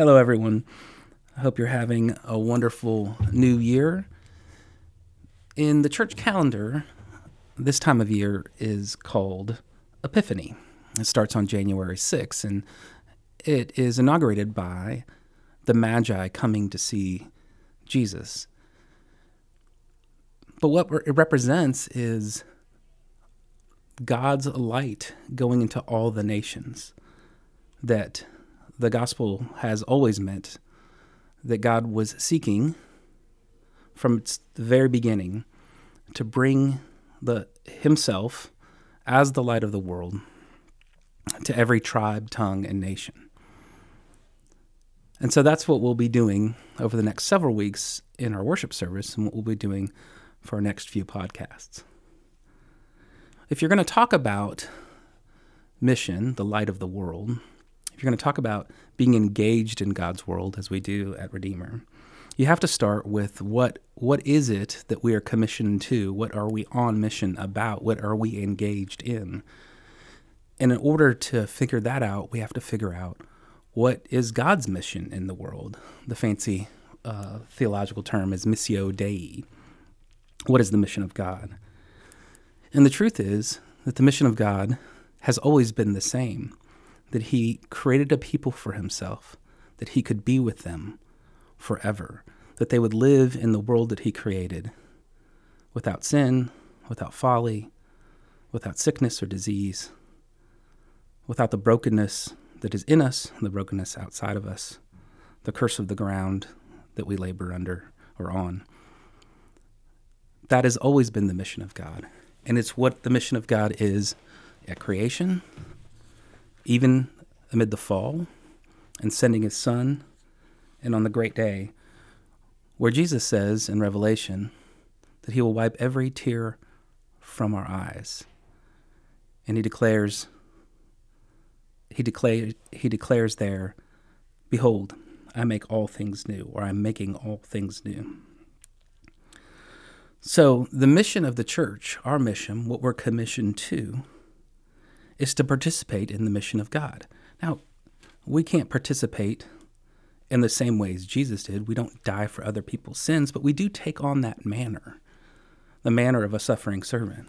Hello, everyone. I hope you're having a wonderful new year. In the church calendar, this time of year is called Epiphany. It starts on January 6th, and it is inaugurated by the Magi coming to see Jesus. But what it represents is God's light going into all the nations. That the gospel has always meant that God was seeking from its very beginning to bring the himself as the light of the world to every tribe, tongue, and nation. And so that's what we'll be doing over the next several weeks in our worship service and what we'll be doing for our next few podcasts. If you're going to talk about mission, the light of the world, you're going to talk about being engaged in God's world as we do at Redeemer, you have to start with what what is it that we are commissioned to? What are we on mission about? What are we engaged in? And in order to figure that out, we have to figure out what is God's mission in the world. The fancy uh, theological term is missio dei. What is the mission of God? And the truth is that the mission of God has always been the same that He created a people for Himself, that He could be with them forever, that they would live in the world that He created without sin, without folly, without sickness or disease, without the brokenness that is in us the brokenness outside of us, the curse of the ground that we labor under or on. That has always been the mission of God. And it's what the mission of God is at creation, even amid the fall, and sending his son, and on the great day, where Jesus says in Revelation that he will wipe every tear from our eyes. And he declares, he, declare, he declares there, Behold, I make all things new, or I'm making all things new. So, the mission of the church, our mission, what we're commissioned to, is to participate in the mission of God. Now, we can't participate in the same ways Jesus did. We don't die for other people's sins, but we do take on that manner, the manner of a suffering servant,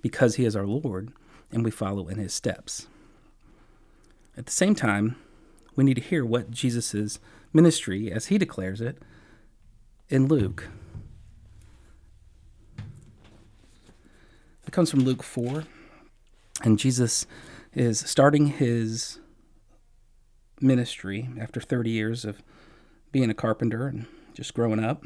because he is our Lord and we follow in his steps. At the same time, we need to hear what Jesus' ministry, as he declares it, in Luke It comes from Luke 4. And Jesus is starting his ministry after 30 years of being a carpenter and just growing up.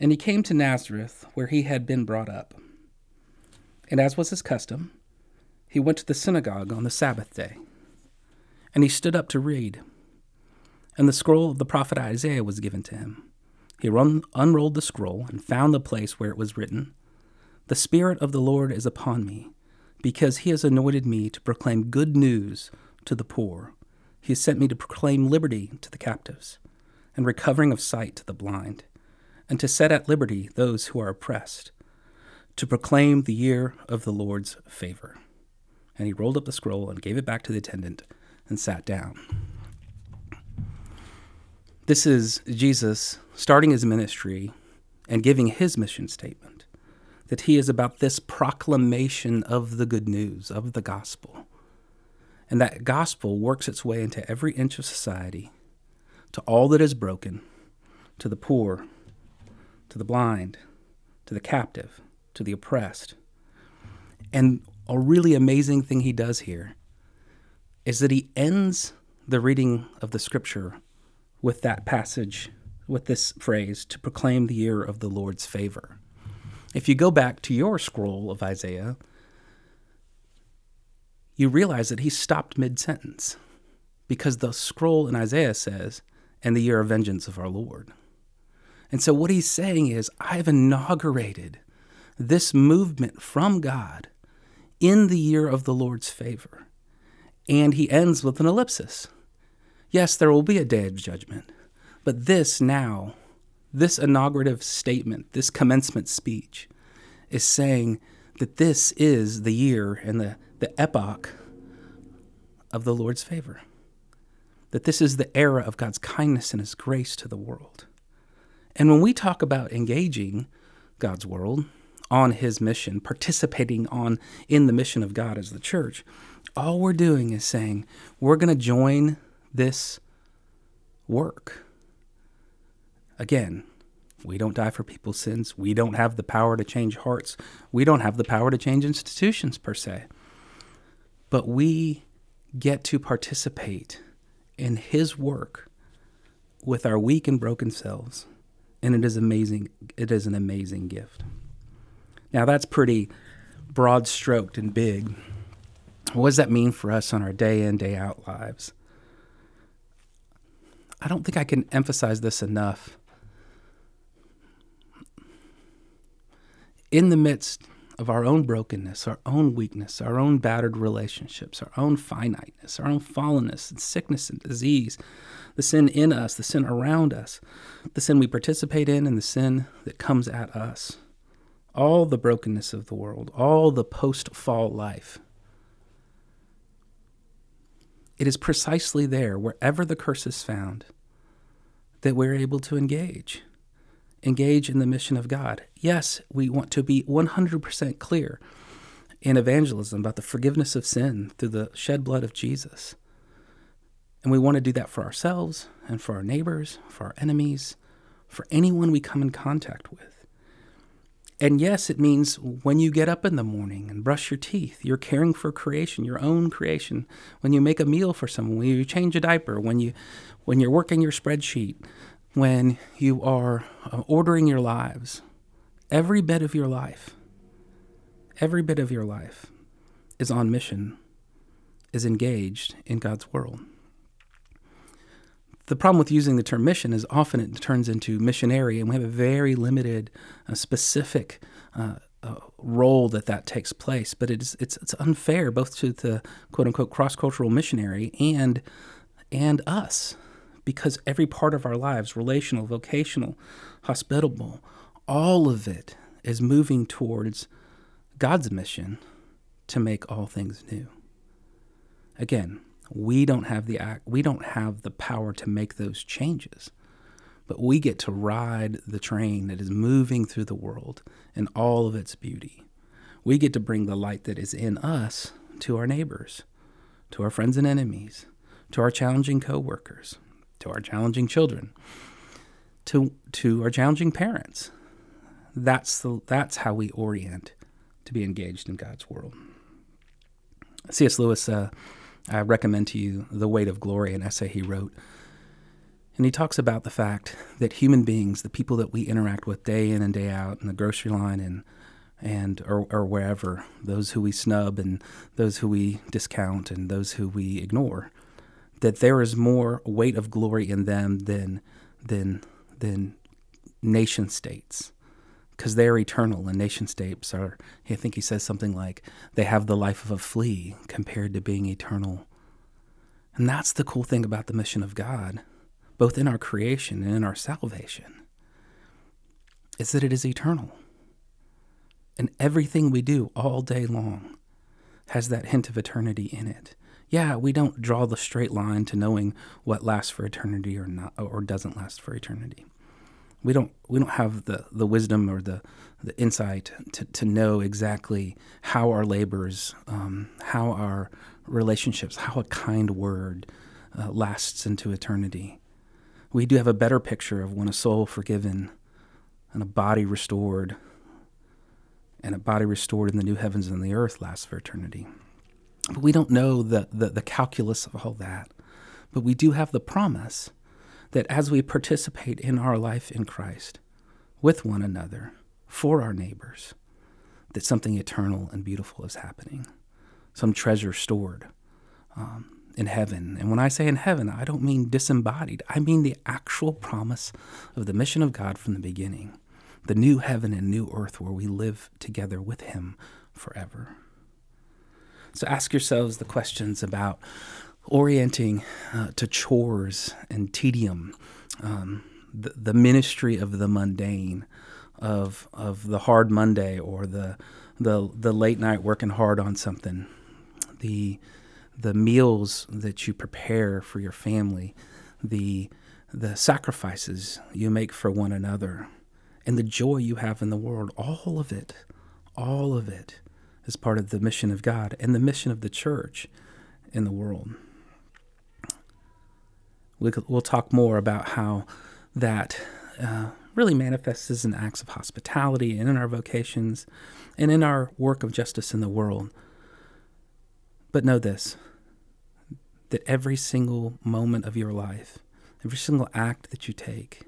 And he came to Nazareth, where he had been brought up. And as was his custom, he went to the synagogue on the Sabbath day. And he stood up to read. And the scroll of the prophet Isaiah was given to him. He run, unrolled the scroll and found the place where it was written the Spirit of the Lord is upon me, because he has anointed me to proclaim good news to the poor. He has sent me to proclaim liberty to the captives, and recovering of sight to the blind, and to set at liberty those who are oppressed, to proclaim the year of the Lord's favor. And he rolled up the scroll and gave it back to the attendant and sat down. This is Jesus starting his ministry and giving his mission statement that he is about this proclamation of the good news, of the gospel. And that gospel works its way into every inch of society, to all that is broken, to the poor, to the blind, to the captive, to the oppressed. And a really amazing thing he does here is that he ends the reading of the scripture with that passage, with this phrase, to proclaim the year of the Lord's favor. If you go back to your scroll of Isaiah, you realize that he stopped mid sentence because the scroll in Isaiah says, and the year of vengeance of our Lord. And so what he's saying is, I've inaugurated this movement from God in the year of the Lord's favor. And he ends with an ellipsis. Yes, there will be a day of judgment, but this now this inaugurative statement, this commencement speech, is saying that this is the year and the, the epoch of the Lord's favor. that this is the era of God's kindness and His grace to the world. And when we talk about engaging God's world on His mission, participating on in the mission of God as the church, all we're doing is saying we're going to join this work. Again, we don't die for people's sins. We don't have the power to change hearts. We don't have the power to change institutions per se. But we get to participate in His work with our weak and broken selves. And it is amazing. It is an amazing gift. Now, that's pretty broad stroked and big. What does that mean for us on our day in, day out lives? I don't think I can emphasize this enough. In the midst of our own brokenness, our own weakness, our own battered relationships, our own finiteness, our own fallenness and sickness and disease, the sin in us, the sin around us, the sin we participate in, and the sin that comes at us, all the brokenness of the world, all the post fall life. It is precisely there, wherever the curse is found, that we're able to engage engage in the mission of God. Yes, we want to be 100% clear in evangelism about the forgiveness of sin through the shed blood of Jesus. And we want to do that for ourselves and for our neighbors, for our enemies, for anyone we come in contact with. And yes, it means when you get up in the morning and brush your teeth, you're caring for creation, your own creation. When you make a meal for someone, when you change a diaper, when you when you're working your spreadsheet, when you are uh, ordering your lives, every bit of your life, every bit of your life is on mission, is engaged in God's world. The problem with using the term mission is often it turns into missionary, and we have a very limited, uh, specific uh, uh, role that that takes place. But it's, it's it's unfair both to the quote unquote cross cultural missionary and and us because every part of our lives, relational, vocational, hospitable, all of it is moving towards God's mission to make all things new. Again, we don't have the act, we don't have the power to make those changes. But we get to ride the train that is moving through the world in all of its beauty. We get to bring the light that is in us to our neighbors, to our friends and enemies, to our challenging coworkers, to our challenging children, to to our challenging parents. That's the that's how we orient to be engaged in God's world. C.S. Lewis, uh, I recommend to you The Weight of Glory, an essay he wrote. And he talks about the fact that human beings, the people that we interact with day in and day out in the grocery line and and or, or wherever, those who we snub and those who we discount and those who we ignore, that there is more weight of glory in them than than than nation states because they're eternal and nation states are i think he says something like they have the life of a flea compared to being eternal. And that's the cool thing about the mission of god both in our creation and in our salvation is that it is eternal. And everything we do all day long has that hint of eternity in it yeah, we don't draw the straight line to knowing what lasts for eternity or not or doesn't last for eternity. We don't we don't have the, the wisdom or the, the insight to, to know exactly how our labors, um, how our relationships, how a kind word uh, lasts into eternity. We do have a better picture of when a soul forgiven and a body restored and a body restored in the new heavens and the earth lasts for eternity. But we don't know the, the, the calculus of all that. But we do have the promise that as we participate in our life in Christ with one another, for our neighbors, that something eternal and beautiful is happening, some treasure stored um, in heaven. And when I say in heaven, I don't mean disembodied, I mean the actual promise of the mission of God from the beginning the new heaven and new earth where we live together with Him forever. So ask yourselves the questions about orienting uh, to chores and tedium, um, the, the ministry of the mundane, of of the hard Monday or the the the late night working hard on something, the the meals that you prepare for your family, the the sacrifices you make for one another, and the joy you have in the world, all of it, all of it is part of the mission of God and the mission of the church in the world. We'll talk more about how that uh, really manifests as in acts of hospitality and in our vocations and in our work of justice in the world. But know this that every single moment of your life, every single act that you take,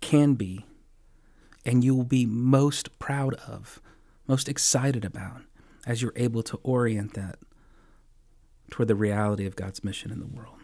can be and you will be most proud of, most excited about, as you're able to orient that toward the reality of God's mission in the world.